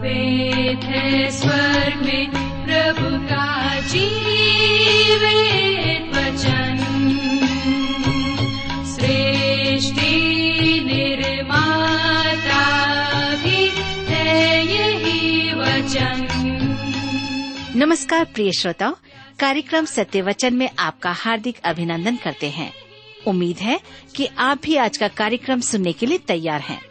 वेद है स्वर्ग में प्रभु का जीवित वचन। सृष्टि निर्माता भी है यही वचन। नमस्कार प्रिय श्रोताओ, कार्यक्रम सत्य वचन में आपका हार्दिक अभिनंदन करते हैं। उम्मीद है कि आप भी आज का कार्यक्रम सुनने के लिए तैयार हैं।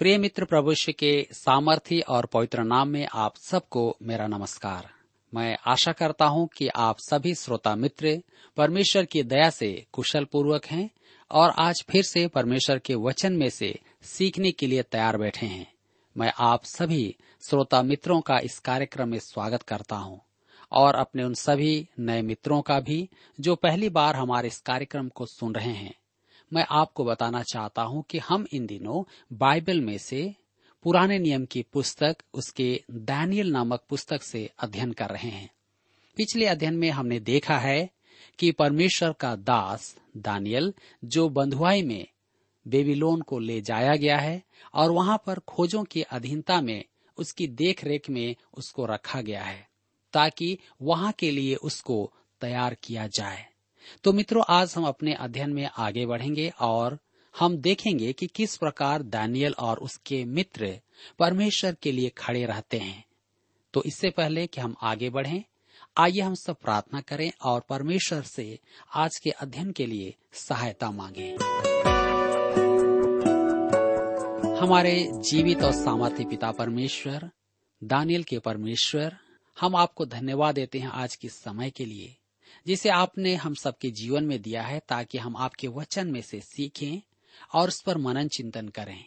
प्रिय मित्र प्रभुष्य के सामर्थ्य और पवित्र नाम में आप सबको मेरा नमस्कार। मैं आशा करता हूँ कि आप सभी श्रोता मित्र परमेश्वर की दया से कुशल पूर्वक हैं और आज फिर से परमेश्वर के वचन में से सीखने के लिए तैयार बैठे हैं। मैं आप सभी श्रोता मित्रों का इस कार्यक्रम में स्वागत करता हूँ और अपने उन सभी नए मित्रों का भी जो पहली बार हमारे इस कार्यक्रम को सुन रहे हैं। मैं आपको बताना चाहता हूँ कि हम इन दिनों बाइबल में से पुराने नियम की पुस्तक, उसके डैनियल नामक पुस्तक से अध्ययन कर रहे हैं। पिछले अध्ययन में हमने देखा है कि परमेश्वर का दास दानियल, जो बंधुआई में बेबीलोन को ले जाया गया है और वहाँ पर खोजों की अधीनता में उसकी देख रेख में उसको रखा गया है, ताकि वहाँ के लिए उसको तैयार किया जाए। तो मित्रों, आज हम अपने अध्ययन में आगे बढ़ेंगे और हम देखेंगे कि किस प्रकार दानियल और उसके मित्र परमेश्वर के लिए खड़े रहते हैं। तो इससे पहले कि हम आगे बढ़ें, आइए हम सब प्रार्थना करें और परमेश्वर से आज के अध्ययन के लिए सहायता मांगे। हमारे जीवित और सामर्थ्य पिता परमेश्वर, दानियल के परमेश्वर, हम आपको धन्यवाद देते हैं आज के समय के लिए। जिसे आपने हम सबके जीवन में दिया है ताकि हम आपके वचन में से सीखें और उस पर मनन चिंतन करें।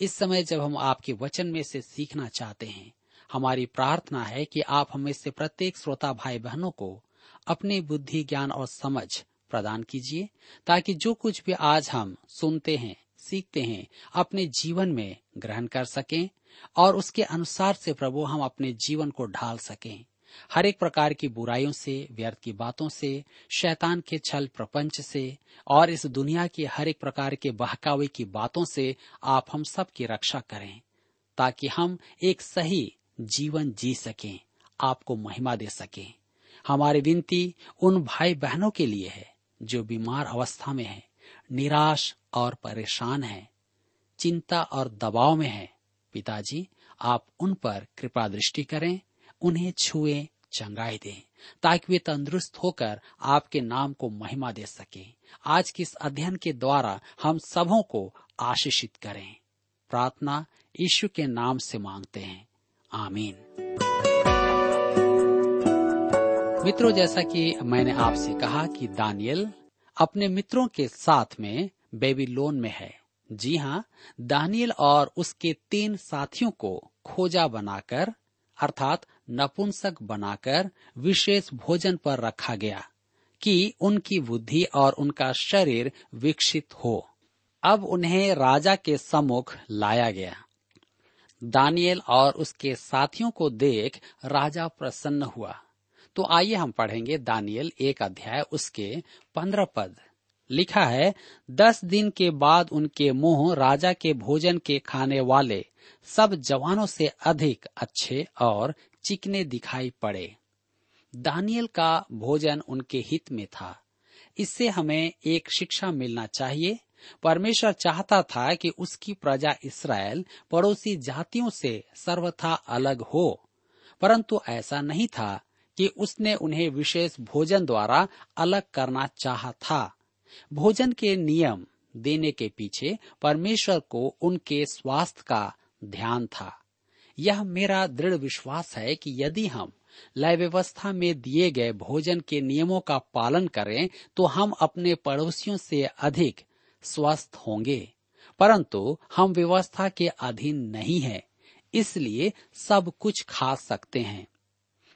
इस समय जब हम आपके वचन में से सीखना चाहते हैं, हमारी प्रार्थना है कि आप हमें से प्रत्येक श्रोता भाई बहनों को अपनी बुद्धि, ज्ञान और समझ प्रदान कीजिए, ताकि जो कुछ भी आज हम सुनते हैं, सीखते हैं, अपने जीवन में ग्रहण कर सकें और उसके अनुसार से प्रभु हम अपने जीवन को ढाल सकें। हर एक प्रकार की बुराइयों से, व्यर्थ की बातों से, शैतान के छल प्रपंच से, और इस दुनिया की हर एक प्रकार के बहकावे की बातों से आप हम सब की रक्षा करें, ताकि हम एक सही जीवन जी सकें, आपको महिमा दे सकें। हमारी विनती उन भाई बहनों के लिए है, जो बीमार अवस्था में है, निराश और परेशान है, चिंता और दबाव में है। पिताजी, आप उन पर कृपा दृष्टि करें उन्हें छुए, चंगाई दें, ताकि वे तंदुरुस्त होकर आपके नाम को महिमा दे सके। आज के इस अध्ययन के द्वारा हम सबों को आशीषित करें। प्रार्थना यीशु के नाम से मांगते हैं। आमीन। मित्रों, जैसा कि मैंने आपसे कहा कि दानियल अपने मित्रों के साथ में बेबीलोन में है। जी हाँ दानियल और उसके तीन साथियों को खोजा बनाकर अर्थात नपुंसक बनाकर विशेष भोजन पर रखा गया कि उनकी बुद्धि और उनका शरीर विकसित हो। अब उन्हें राजा के सम्मुख लाया गया। दानियल और उसके साथियों को देख राजा प्रसन्न हुआ। तो आइए हम पढ़ेंगे दानियल एक अध्याय उसके पंद्रह पद। लिखा है, दस दिन के बाद उनके मुँह राजा के भोजन के खाने वाले सब जवानों से अधिक अच्छे और चिकने दिखाई पड़े। दानियल का भोजन उनके हित में था। इससे हमें एक शिक्षा मिलना चाहिए। परमेश्वर चाहता था कि उसकी प्रजा इसराइल पड़ोसी जातियों से सर्वथा अलग हो। परंतु ऐसा नहीं था कि उसने उन्हें विशेष भोजन द्वारा अलग करना चाहा था। भोजन के नियम देने के पीछे परमेश्वर को उनके स्वास्थ्य का ध्यान था। यह मेरा दृढ़ विश्वास है कि यदि हम लय व्यवस्था में दिए गए भोजन के नियमों का पालन करें तो हम अपने पड़ोसियों से अधिक स्वस्थ होंगे। परंतु हम व्यवस्था के अधीन नहीं हैं, इसलिए सब कुछ खा सकते हैं।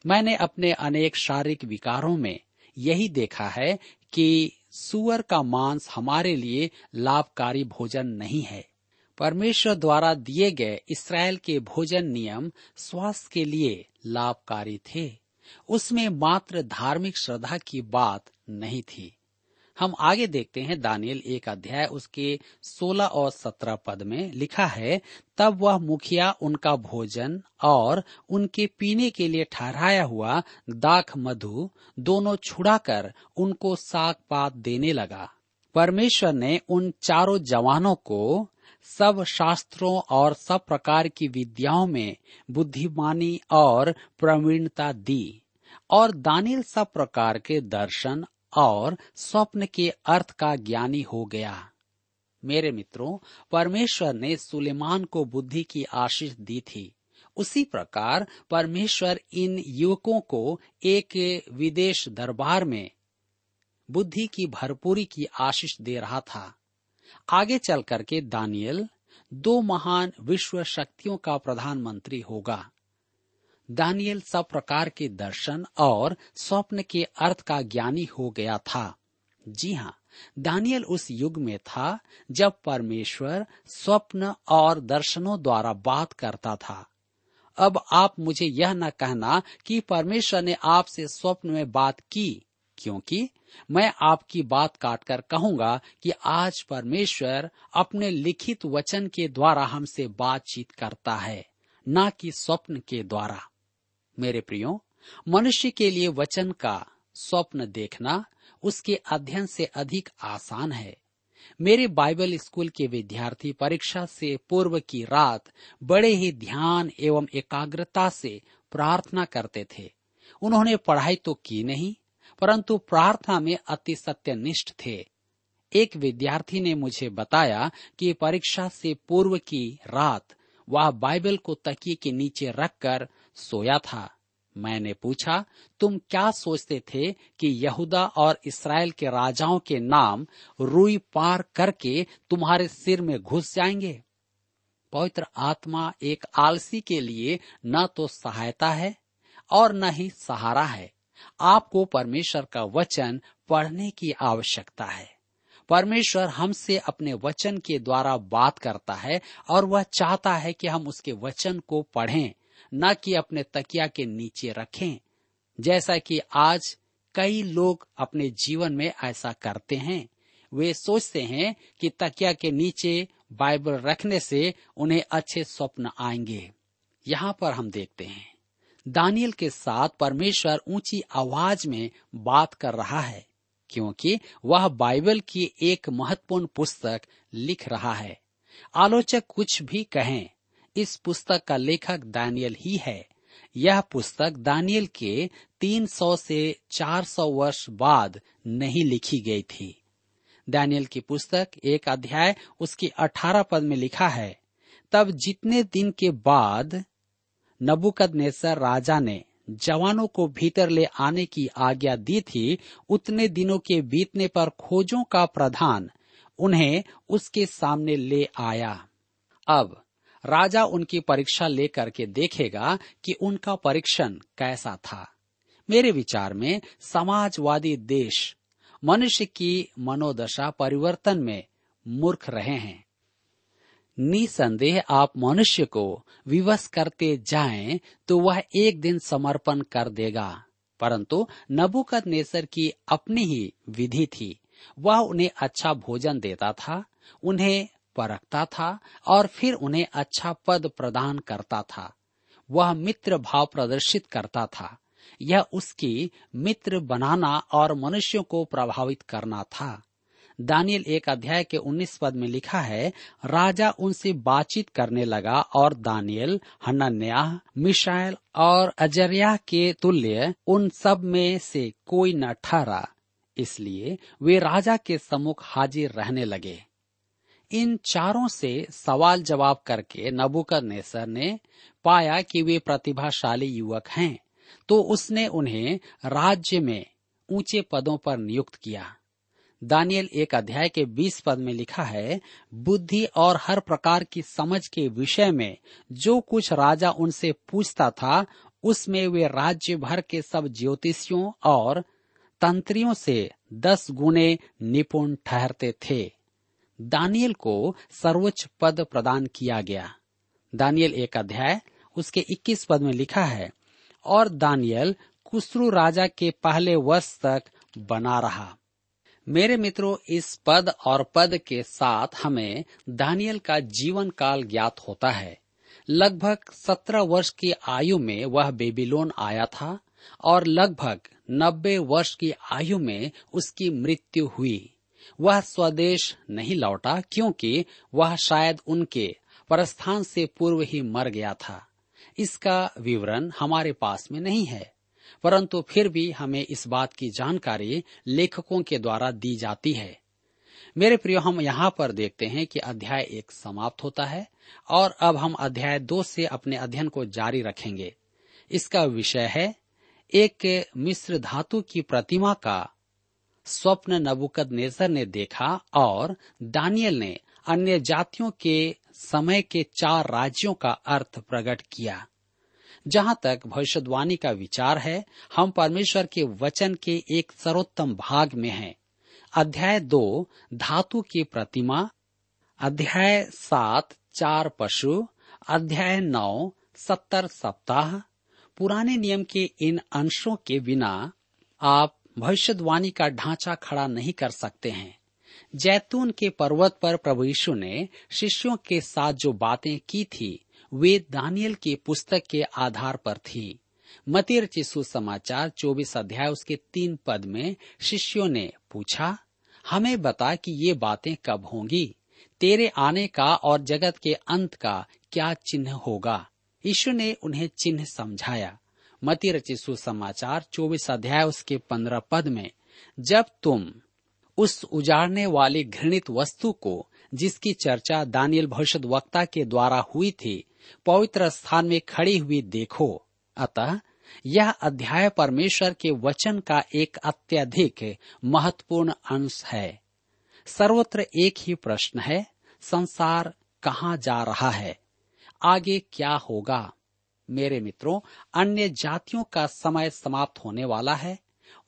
मैंने अपने अनेक शारीरिक विकारों में यही देखा है कि सुअर का मांस हमारे लिए लाभकारी भोजन नहीं है। परमेश्वर द्वारा दिए गए इसराइल के भोजन नियम स्वास्थ्य के लिए लाभकारी थे। उसमें मात्र धार्मिक श्रद्धा की बात नहीं थी। हम आगे देखते हैं दानियल एक अध्याय, उसके 16 और 17 पद में लिखा है, तब वह मुखिया उनका भोजन और उनके पीने के लिए ठहराया हुआ दाख मधु दोनों छुड़ाकर उनको साग पात देने लगा। परमेश्वर ने उन चारों जवानों को सब शास्त्रों और सब प्रकार की विद्याओं में बुद्धिमानी और प्रवीणता दी और दानिल सब प्रकार के दर्शन और स्वप्न के अर्थ का ज्ञानी हो गया। मेरे मित्रों, परमेश्वर ने सुलेमान को बुद्धि की आशीष दी थी। उसी प्रकार परमेश्वर इन युवकों को एक विदेश दरबार में बुद्धि की भरपूरी की आशीष दे रहा था। आगे चल करके दानियल, दो महान विश्व शक्तियों का प्रधानमंत्री होगा। दानियल सब प्रकार के दर्शन और स्वप्न के अर्थ का ज्ञानी हो गया था। जी हाँ दानियल उस युग में था जब परमेश्वर स्वप्न और दर्शनों द्वारा बात करता था। अब आप मुझे यह न कहना कि परमेश्वर ने आपसे स्वप्न में बात की, क्योंकि मैं आपकी बात काटकर कहूँगा कि आज परमेश्वर अपने लिखित वचन के द्वारा हमसे बातचीत करता है, न कि स्वप्न के द्वारा। मेरे प्रियो, मनुष्य के लिए वचन का स्वप्न देखना उसके अध्ययन से अधिक आसान है। मेरे बाइबल स्कूल के विद्यार्थी परीक्षा से पूर्व की रात बड़े ही ध्यान एवं एकाग्रता से प्रार्थना करते थे। उन्होंने पढ़ाई तो की नहीं, परंतु प्रार्थना में अति सत्यनिष्ठ थे। एक विद्यार्थी ने मुझे बताया कि परीक्षा से पूर्व की रात वह बाइबल को तकिए के नीचे रखकर सोया था। मैंने पूछा, तुम क्या सोचते थे कि यहूदा और इसराइल के राजाओं के नाम रुई पार करके तुम्हारे सिर में घुस जाएँगे? पवित्र आत्मा एक आलसी के लिए न तो सहायता है और न ही सहारा है। आपको परमेश्वर का वचन पढ़ने की आवश्यकता है। परमेश्वर हमसे अपने वचन के द्वारा बात करता है और वह चाहता है कि हम उसके वचन को पढ़ें। न कि अपने तकिया के नीचे रखें। जैसा कि आज कई लोग अपने जीवन में ऐसा करते हैं। वे सोचते हैं कि तकिया के नीचे बाइबल रखने से उन्हें अच्छे स्वप्न आएँगे। यहाँ पर हम देखते हैं। दानियल के साथ परमेश्वर ऊँची आवाज़ में बात कर रहा है, क्योंकि वह बाइबल की एक महत्वपूर्ण पुस्तक लिख रहा है। आलोचक कुछ भी कहें इस पुस्तक का लेखक दानियल ही है। यह पुस्तक दानियल के 300 से 400 वर्ष बाद नहीं लिखी गई थी। दानियल की पुस्तक एक अध्याय, उसके 18 पद में लिखा है, तब जितने दिन के बाद नबुकद राजा ने जवानों को भीतर ले आने की आज्ञा दी थी, उतने दिनों के बीतने पर खोजों का प्रधान उन्हें उसके सामने ले आया। अब राजा उनकी परीक्षा लेकर के देखेगा कि उनका परीक्षण कैसा था। मेरे विचार में समाजवादी देश, मनुष्य की मनोदशा परिवर्तन में मूर्ख रहे हैं। निसंदेह आप मनुष्य को विवश करते जाएँ तो वह एक दिन समर्पण कर देगा। परंतु नबुकद नेसर की अपनी ही विधि थी। वह उन्हें अच्छा भोजन देता था, उन्हें परखता था और फिर उन्हें अच्छा पद प्रदान करता था। वह मित्र भाव प्रदर्शित करता था। यह उसकी मित्र बनाना और मनुष्यों को प्रभावित करना था। दानियल एक अध्याय के उन्नीस पद में लिखा है, राजा उनसे बातचीत करने लगा और दानियल हनन्या मिशाइल और अजरिया के तुल्य उन सब में से कोई न ठहरा। इसलिए वे राजा के सम्मुख हाजिर रहने लगे। इन चारों से सवाल जवाब करके नबुकद नेसर ने पाया कि वे प्रतिभाशाली युवक हैं तो उसने उन्हें राज्य में ऊँचे पदों पर नियुक्त किया। दानियल एक अध्याय के बीस पद में लिखा है, बुद्धि और हर प्रकार की समझ के विषय में जो कुछ राजा उनसे पूछता था, उसमें वे राज्य भर के सब ज्योतिषियों और तंत्रियों से दस गुने निपुण ठहरते थे। दानियल को सर्वोच्च पद प्रदान किया गया। दानियल एक अध्याय, उसके 21 पद में लिखा है, और दानियल कुसरू राजा के पहले वर्ष तक बना रहा। मेरे मित्रों, इस पद और पद के साथ हमें दानियल का जीवन काल ज्ञात होता है। लगभग सत्रह वर्ष की आयु में वह बेबीलोन आया था, और लगभग नब्बे वर्ष की आयु में उसकी मृत्यु हुई। वह स्वदेश नहीं लौटा क्योंकि वह शायद उनके प्रस्थान से पूर्व ही मर गया था। इसका विवरण हमारे पास में नहीं है, परंतु फिर भी हमें इस बात की जानकारी लेखकों के द्वारा दी जाती है। मेरे प्रियो, हम यहाँ पर देखते हैं कि अध्याय एक समाप्त होता है और अब हम अध्याय दो से अपने अध्ययन को जारी रखेंगे। इसका विषय है, एक मिश्र धातु की प्रतिमा का स्वप्न नबुकद नेजर ने देखा और दानियल ने अन्य जातियों के समय के चार राज्यों का अर्थ प्रकट किया। जहाँ तक भविष्यवाणी का विचार है, हम परमेश्वर के वचन के एक सर्वोत्तम भाग में हैं। अध्याय दो, धातु की प्रतिमा। अध्याय सात, चार पशु। अध्याय नौ, सत्तर सप्ताह। पुराने नियम के इन अंशों के बिना आप भविष्यवाणी का ढांचा खड़ा नहीं कर सकते हैं। जैतून के पर्वत पर प्रभु यीशु ने शिष्यों के साथ जो बातें की थी, वे दानियल की पुस्तक के आधार पर थी। मतिर चिशु समाचार चौबीस अध्याय उसके तीन पद में शिष्यों ने पूछा, हमें बता कि ये बातें कब होंगी? तेरे आने का और जगत के अंत का क्या चिन्ह होगा? यीशु ने उन्हें चिन्ह समझाया। मती रचिसु समाचार चौबीस अध्याय उसके पंद्रह पद में, जब तुम उस उजाड़ने वाली घृणित वस्तु को, जिसकी चर्चा दानियल भविष्य वक्ता के द्वारा हुई थी, पवित्र स्थान में खड़ी हुई देखो। अतः यह अध्याय परमेश्वर के वचन का एक अत्यधिक महत्वपूर्ण अंश है। सर्वत्र एक ही प्रश्न है, संसार कहाँ जा रहा है? आगे क्या होगा? मेरे मित्रों, अन्य जातियों का समय समाप्त होने वाला है।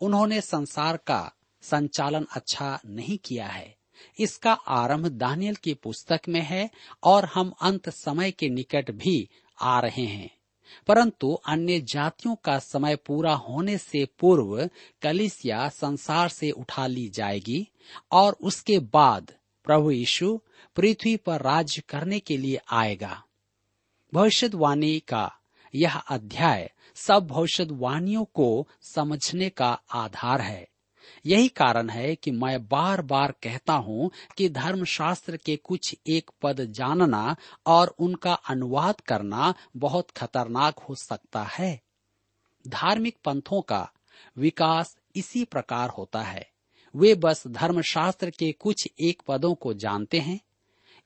उन्होंने संसार का संचालन अच्छा नहीं किया है। इसका आरंभ दानियल की पुस्तक में है और हम अंत समय के निकट भी आ रहे हैं। परंतु अन्य जातियों का समय पूरा होने से पूर्व कलिसिया संसार से उठा ली जाएगी और उसके बाद प्रभु यीशु पृथ्वी पर राज्य करने के लिए आएगा। भविष्यवाणी का यह अध्याय सब भविष्यवाणियों को समझने का आधार है। यही कारण है कि मैं बार बार कहता हूँ कि धर्मशास्त्र के कुछ एक पद जानना और उनका अनुवाद करना बहुत खतरनाक हो सकता है। धार्मिक पंथों का विकास इसी प्रकार होता है। वे बस धर्मशास्त्र के कुछ एक पदों को जानते हैं।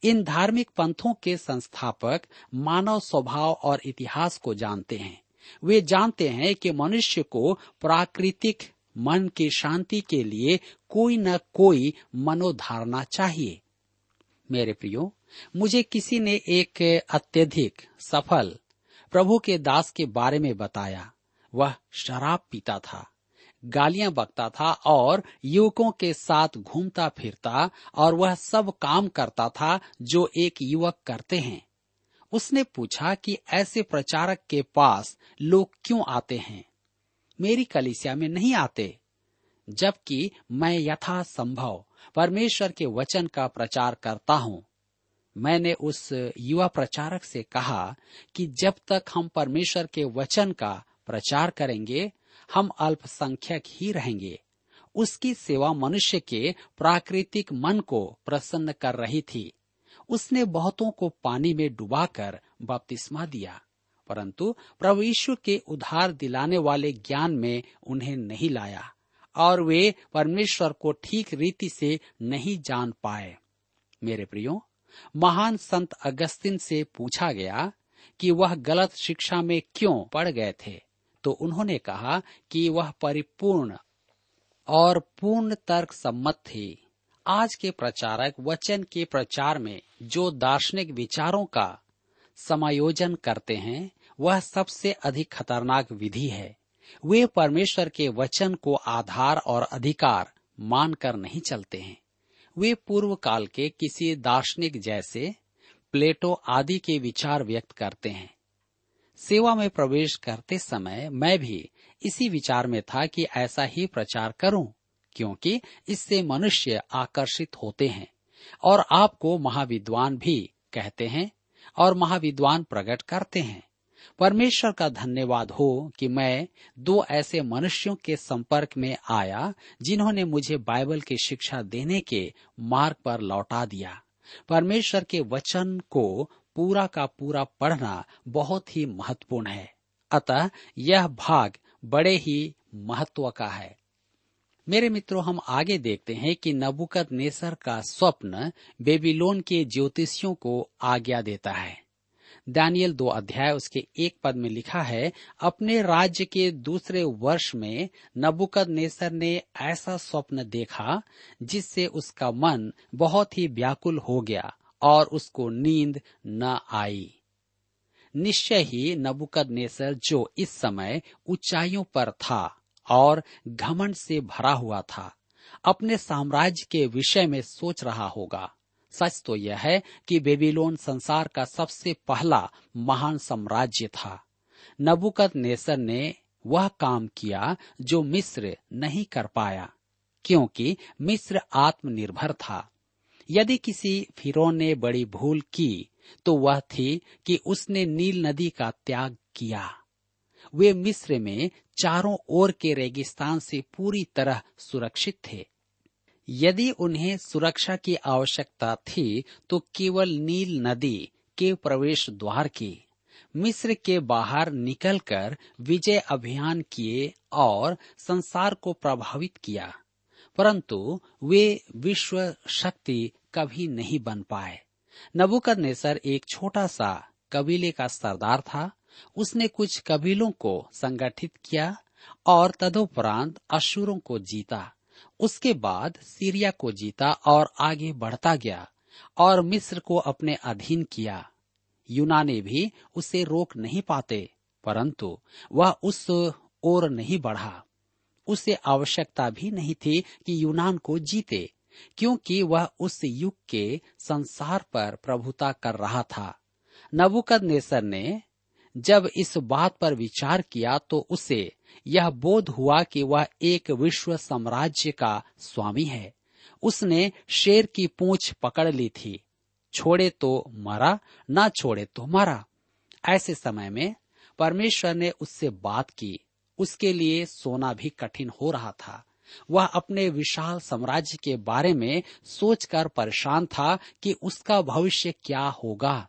इन धार्मिक पंथों के संस्थापक मानव स्वभाव और इतिहास को जानते हैं। वे जानते हैं कि मनुष्य को प्राकृतिक मन की शांति के लिए कोई न कोई मनोधारणा चाहिए। मेरे प्रियो, मुझे किसी ने एक अत्यधिक सफल प्रभु के दास के बारे में बताया। वह शराब पीता था। गालियाँ बकता था और युवकों के साथ घूमता फिरता और वह सब काम करता था जो एक युवक करते हैं। उसने पूछा कि ऐसे प्रचारक के पास लोग क्यों आते हैं? मेरी कलिसिया में नहीं आते, जबकि मैं यथा संभव परमेश्वर के वचन का प्रचार करता हूँ। मैंने उस युवा प्रचारक से कहा कि जब तक हम परमेश्वर के वचन का प्रचार करेंगे हम अल्पसंख्यक ही रहेंगे। उसकी सेवा मनुष्य के प्राकृतिक मन को प्रसन्न कर रही थी। उसने बहुतों को पानी में डुबाकर बपतिस्मा दिया, परंतु प्रभु यीशु के उधार दिलाने वाले ज्ञान में उन्हें नहीं लाया और वे परमेश्वर को ठीक रीति से नहीं जान पाए। मेरे प्रियो, महान संत अगस्तिन से पूछा गया कि वह गलत शिक्षा में क्यों पड़ गए थे? तो उन्होंने कहा कि वह परिपूर्ण और पूर्ण तर्क सम्मत थी। आज के प्रचारक वचन के प्रचार में जो दार्शनिक विचारों का समायोजन करते हैं, वह सबसे अधिक खतरनाक विधि है। वे परमेश्वर के वचन को आधार और अधिकार मानकर नहीं चलते हैं। वे पूर्व काल के किसी दार्शनिक जैसे प्लेटो आदि के विचार व्यक्त करते हैं। सेवा में प्रवेश करते समय मैं भी इसी विचार में था कि ऐसा ही प्रचार करूँ, क्योंकि इससे मनुष्य आकर्षित होते हैं और आपको महाविद्वान भी कहते हैं और महाविद्वान प्रकट करते हैं। परमेश्वर का धन्यवाद हो कि मैं दो ऐसे मनुष्यों के संपर्क में आया जिन्होंने मुझे बाइबल की शिक्षा देने के मार्ग पर लौटा दिया। परमेश्वर के वचन को पूरा का पूरा पढ़ना बहुत ही महत्वपूर्ण है। अतः यह भाग बड़े ही महत्व का है। मेरे मित्रों, हम आगे देखते हैं कि नबुकत नेसर का स्वप्न बेबीलोन के ज्योतिषियों को आज्ञा देता है। दानियल दो अध्याय, उसके एक पद में लिखा है, अपने राज्य के दूसरे वर्ष में नबुकद नेसर ने ऐसा स्वप्न देखा जिससे उसका मन बहुत ही व्याकुल हो गया। और उसको नींद न आई। निश्चय ही नबुकद नेसर जो इस समय ऊंचाइयों पर था और घमंड से भरा हुआ था, अपने साम्राज्य के विषय में सोच रहा होगा। सच तो यह है कि बेबीलोन संसार का सबसे पहला महान साम्राज्य था। नबुकद नेसर ने वह काम किया जो मिस्र नहीं कर पाया, क्योंकि मिस्र आत्मनिर्भर था। यदि किसी फिरौन ने बड़ी भूल की तो वह थी कि उसने नील नदी का त्याग किया। वे मिस्र में चारों ओर के रेगिस्तान से पूरी तरह सुरक्षित थे। यदि उन्हें सुरक्षा की आवश्यकता थी तो केवल नील नदी के प्रवेश द्वार की। मिस्र के बाहर निकलकर विजय अभियान किए और संसार को प्रभावित किया। परंतु वे विश्व शक्ति कभी नहीं बन पाए। नबुकद नेसर एक छोटा सा कबीले का सरदार था। उसने कुछ कबीलों को संगठित किया और तदोपरांत अशुरों को जीता। उसके बाद सीरिया को जीता और आगे बढ़ता गया और मिस्र को अपने अधीन किया। यूनानी भी उसे रोक नहीं पाते, परंतु वह उस ओर नहीं बढ़ा। उसे आवश्यकता भी नहीं थी कि यूनान को जीते। क्योंकि वह उस युग के संसार पर प्रभुता कर रहा था। नबुकद नेसर ने जब इस बात पर विचार किया तो उसे यह बोध हुआ कि वह एक विश्व साम्राज्य का स्वामी है। उसने शेर की पूंछ पकड़ ली थी। छोड़े तो मरा, ना छोड़े तो मरा। ऐसे समय में परमेश्वर ने उससे बात की। उसके लिए सोना भी कठिन हो रहा था। वह अपने विशाल साम्राज्य के बारे में सोचकर परेशान था कि उसका भविष्य क्या होगा।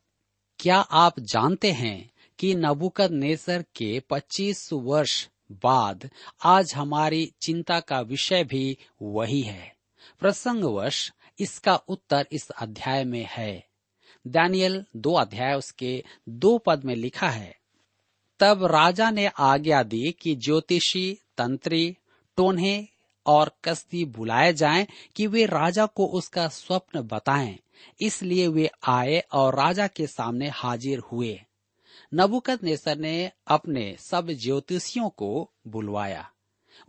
क्या आप जानते हैं कि नबुकद नेसर के 25 वर्ष बाद आज हमारी चिंता का विषय भी वही है। प्रसंगवश इसका उत्तर इस अध्याय में है। दानियल दो अध्याय उसके दो पद में लिखा है। तब राजा ने आज्ञा दी कि ज्योतिषी, तंत्री, टोन्हे और कसदी बुलाए जाएँ कि वे राजा को उसका स्वप्न बताएँ। इसलिए वे आए और राजा के सामने हाजिर हुए। नबुकत नेसर ने अपने सब ज्योतिषियों को बुलवाया।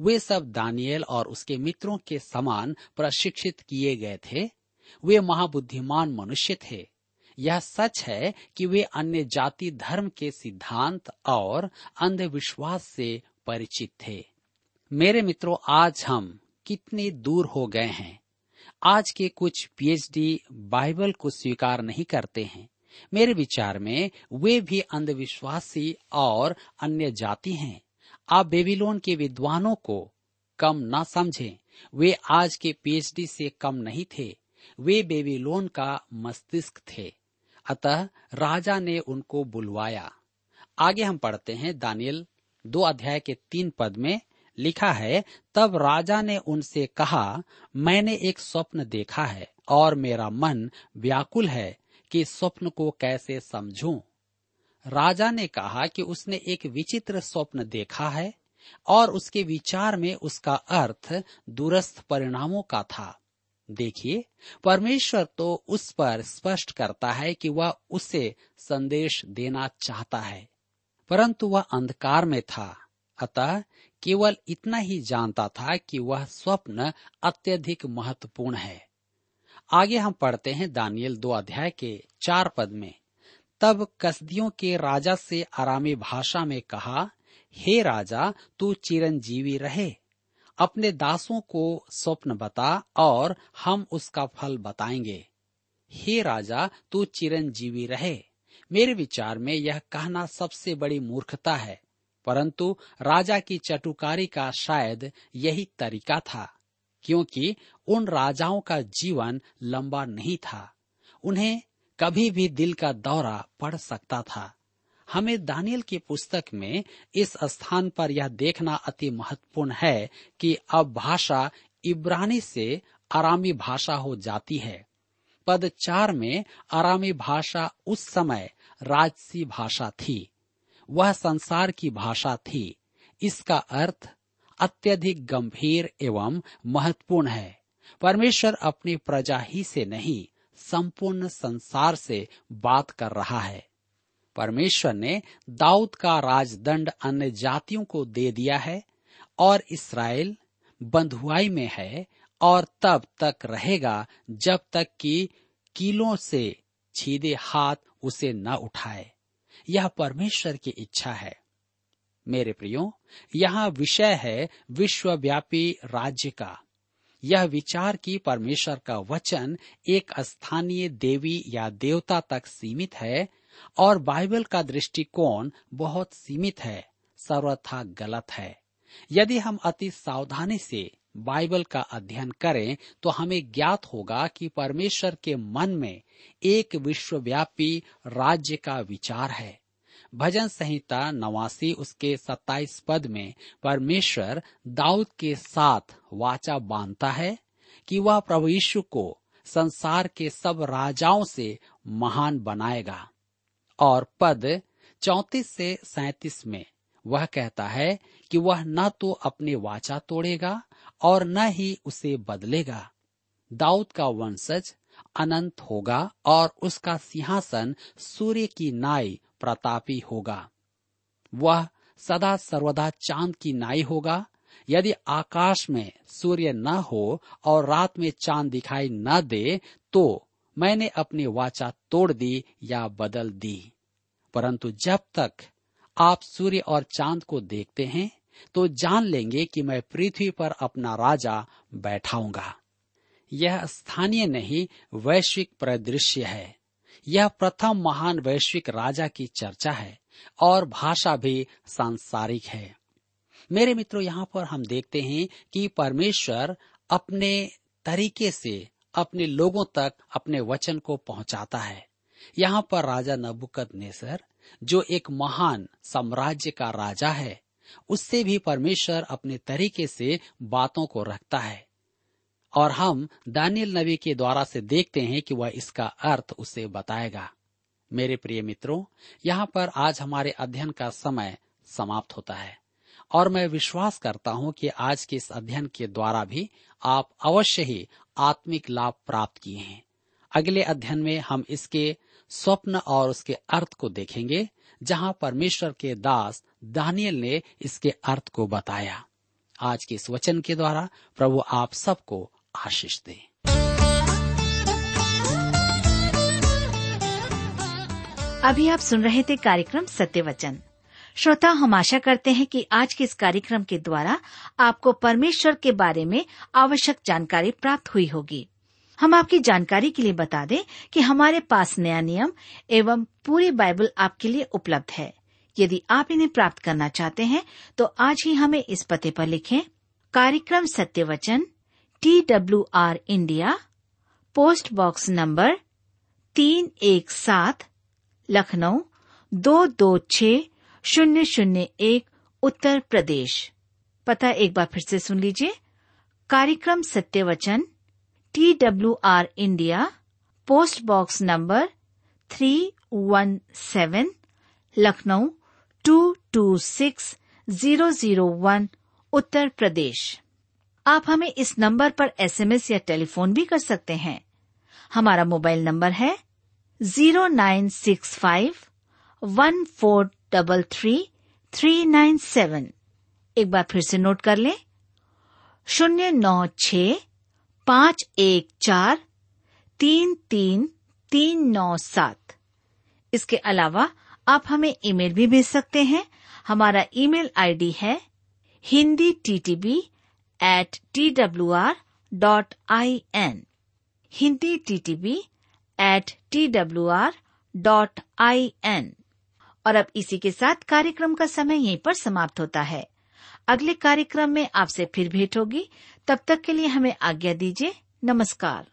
वे सब दानियल और उसके मित्रों के समान प्रशिक्षित किए गए थे। वे महाबुद्धिमान मनुष्य थे। यह सच है कि वे अन्य जाति धर्म के सिद्धांत और अंधविश्वास से परिचित थे। मेरे मित्रों, आज हम कितने दूर हो गए हैं। आज के कुछ पीएचडी बाइबल को स्वीकार नहीं करते हैं। मेरे विचार में वे भी अंधविश्वासी और अन्य जाति हैं। आप बेबीलोन के विद्वानों को कम न समझें। वे आज के पीएचडी से कम नहीं थे। वे बेबीलोन का मस्तिष्क थे। अतः राजा ने उनको बुलवाया। आगे हम पढ़ते हैं दानियल दो अध्याय के तीन पद में लिखा है, तब राजा ने उनसे कहा, मैंने एक स्वप्न देखा है और मेरा मन व्याकुल है कि स्वप्न को कैसे समझूं? राजा ने कहा कि उसने एक विचित्र स्वप्न देखा है और उसके विचार में उसका अर्थ दूरस्थ परिणामों का था देखिए, परमेश्वर तो उस पर स्पष्ट करता है कि वह उसे संदेश देना चाहता है, परंतु वह अंधकार में था अतः केवल इतना ही जानता था कि वह स्वप्न अत्यधिक महत्वपूर्ण है। आगे हम पढ़ते हैं दानियल दो अध्याय के चार पद में। तब कसदियों के राजा से आरामी भाषा में कहा, हे राजा, तू चिरंजीवी रहे। अपने दासों को स्वप्न बता और हम उसका फल बताएँगे। हे राजा, तू चिरंजीवी रहे। मेरे विचार में यह कहना सबसे बड़ी मूर्खता है। परंतु राजा की चटुकारी का शायद यही तरीका था, क्योंकि उन राजाओं का जीवन लंबा नहीं था। उन्हें कभी भी दिल का दौरा पड़ सकता था। हमें दानियल की पुस्तक में इस स्थान पर यह देखना अति महत्वपूर्ण है कि अब भाषा इब्रानी से आरामी भाषा हो जाती है। पद चार में आरामी भाषा उस समय राजसी भाषा थी। वह संसार की भाषा थी। इसका अर्थ अत्यधिक गंभीर एवं महत्वपूर्ण है। परमेश्वर अपनी प्रजा ही से नहीं, संपूर्ण संसार से बात कर रहा है। परमेश्वर ने दाऊद का राजदंड अन्य जातियों को दे दिया है और इसराइल बंधुआई में है और तब तक रहेगा जब तक कि कीलों से छीदे हाथ उसे न उठाए। यह परमेश्वर की इच्छा है। मेरे प्रियो, यहाँ विषय है विश्वव्यापी राज्य का। यह विचार की परमेश्वर का वचन एक स्थानीय देवी या देवता तक सीमित है और बाइबल का दृष्टिकोण बहुत सीमित है, सर्वथा गलत है। यदि हम अति सावधानी से बाइबल का अध्ययन करें तो हमें ज्ञात होगा कि परमेश्वर के मन में एक विश्वव्यापी राज्य का विचार है। भजन संहिता नवासी उसके सत्ताईस पद में परमेश्वर दाऊद के साथ वाचा बांधता है कि वह प्रभु यीशु को संसार के सब राजाओं से महान बनाएगा। और पद चौतीस से सैतीस में वह कहता है कि वह न तो अपने वाचा तोड़ेगा और न ही उसे बदलेगा। दाऊद का वंशज अनंत होगा और उसका सिंहासन सूर्य की नाई प्रतापी होगा। वह सदा सर्वदा चाँद की नाई होगा। यदि आकाश में सूर्य न हो और रात में चाँद दिखाई न दे तो मैंने अपनी वाचा तोड़ दी या बदल दी। परंतु जब तक आप सूर्य और चाँद को देखते हैं तो जान लेंगे कि मैं पृथ्वी पर अपना राजा बैठाऊँगा। यह स्थानीय नहीं, वैश्विक परिदृश्य है। यह प्रथम महान वैश्विक राजा की चर्चा है और भाषा भी सांसारिक है। मेरे मित्रों, यहाँ पर हम देखते हैं कि परमेश्वर अपने तरीके से अपने लोगों तक अपने वचन को पहुंचाता है। यहाँ पर राजा नबुकद नेसर जो एक महान साम्राज्य का राजा है उससे भी परमेश्वर अपने तरीके से बातों को रखता है। और हम दानियल नबी के द्वारा से देखते हैं कि वह इसका अर्थ उसे बताएगा। मेरे प्रिय मित्रों, यहाँ पर आज हमारे अध्ययन का समय समाप्त होता है। और मैं विश्वास करता हूँ कि आज के इस अध्ययन के द्वारा भी आप अवश्य ही आत्मिक लाभ प्राप्त किए हैं। अगले अध्ययन में हम इसके स्वप्न और उसके अर्थ को देखेंगे। जहाँ परमेश्वर के दास दानियल ने इसके अर्थ को बताया। आज के इस वचन के द्वारा प्रभु आप सबको आशीष दे। अभी आप सुन रहे थे कार्यक्रम सत्य वचन। श्रोता, हम आशा करते हैं कि आज के इस कार्यक्रम के द्वारा आपको परमेश्वर के बारे में आवश्यक जानकारी प्राप्त हुई होगी। हम आपकी जानकारी के लिए बता दें कि हमारे पास नया नियम एवं पूरी बाइबल आपके लिए उपलब्ध है। यदि आप इन्हें प्राप्त करना चाहते हैं तो आज ही हमें इस पते पर लिखें, कार्यक्रम Satya Vachan T W R India, post box number तीन एक सात, लखनऊ, दो दो छ शून्य शून्य एक, उत्तर प्रदेश। पता एक बार फिर से सुन लीजिए, कार्यक्रम Satya Vachan T W R India post box number three one seven Lucknow two two six zero zero one Uttar Pradesh आप हमें इस नंबर पर एसएमएस या टेलीफोन भी कर सकते हैं। हमारा मोबाइल नंबर है zero nine six five one four double three three nine seven एक बार फिर से नोट कर लें। शून्य नौ छ पाँच एक चार तीन तीन तीन नौ सात। इसके अलावा आप हमें ईमेल भी भेज सकते हैं। हमारा ईमेल आईडी है Hindi T T B at T W R dot I N Hindi T T B at T W R dot I N और अब इसी के साथ कार्यक्रम का समय यहीं पर समाप्त होता है। अगले कार्यक्रम में आपसे फिर भेंट होगी। तब तक के लिए हमें आज्ञा दीजिए नमस्कार।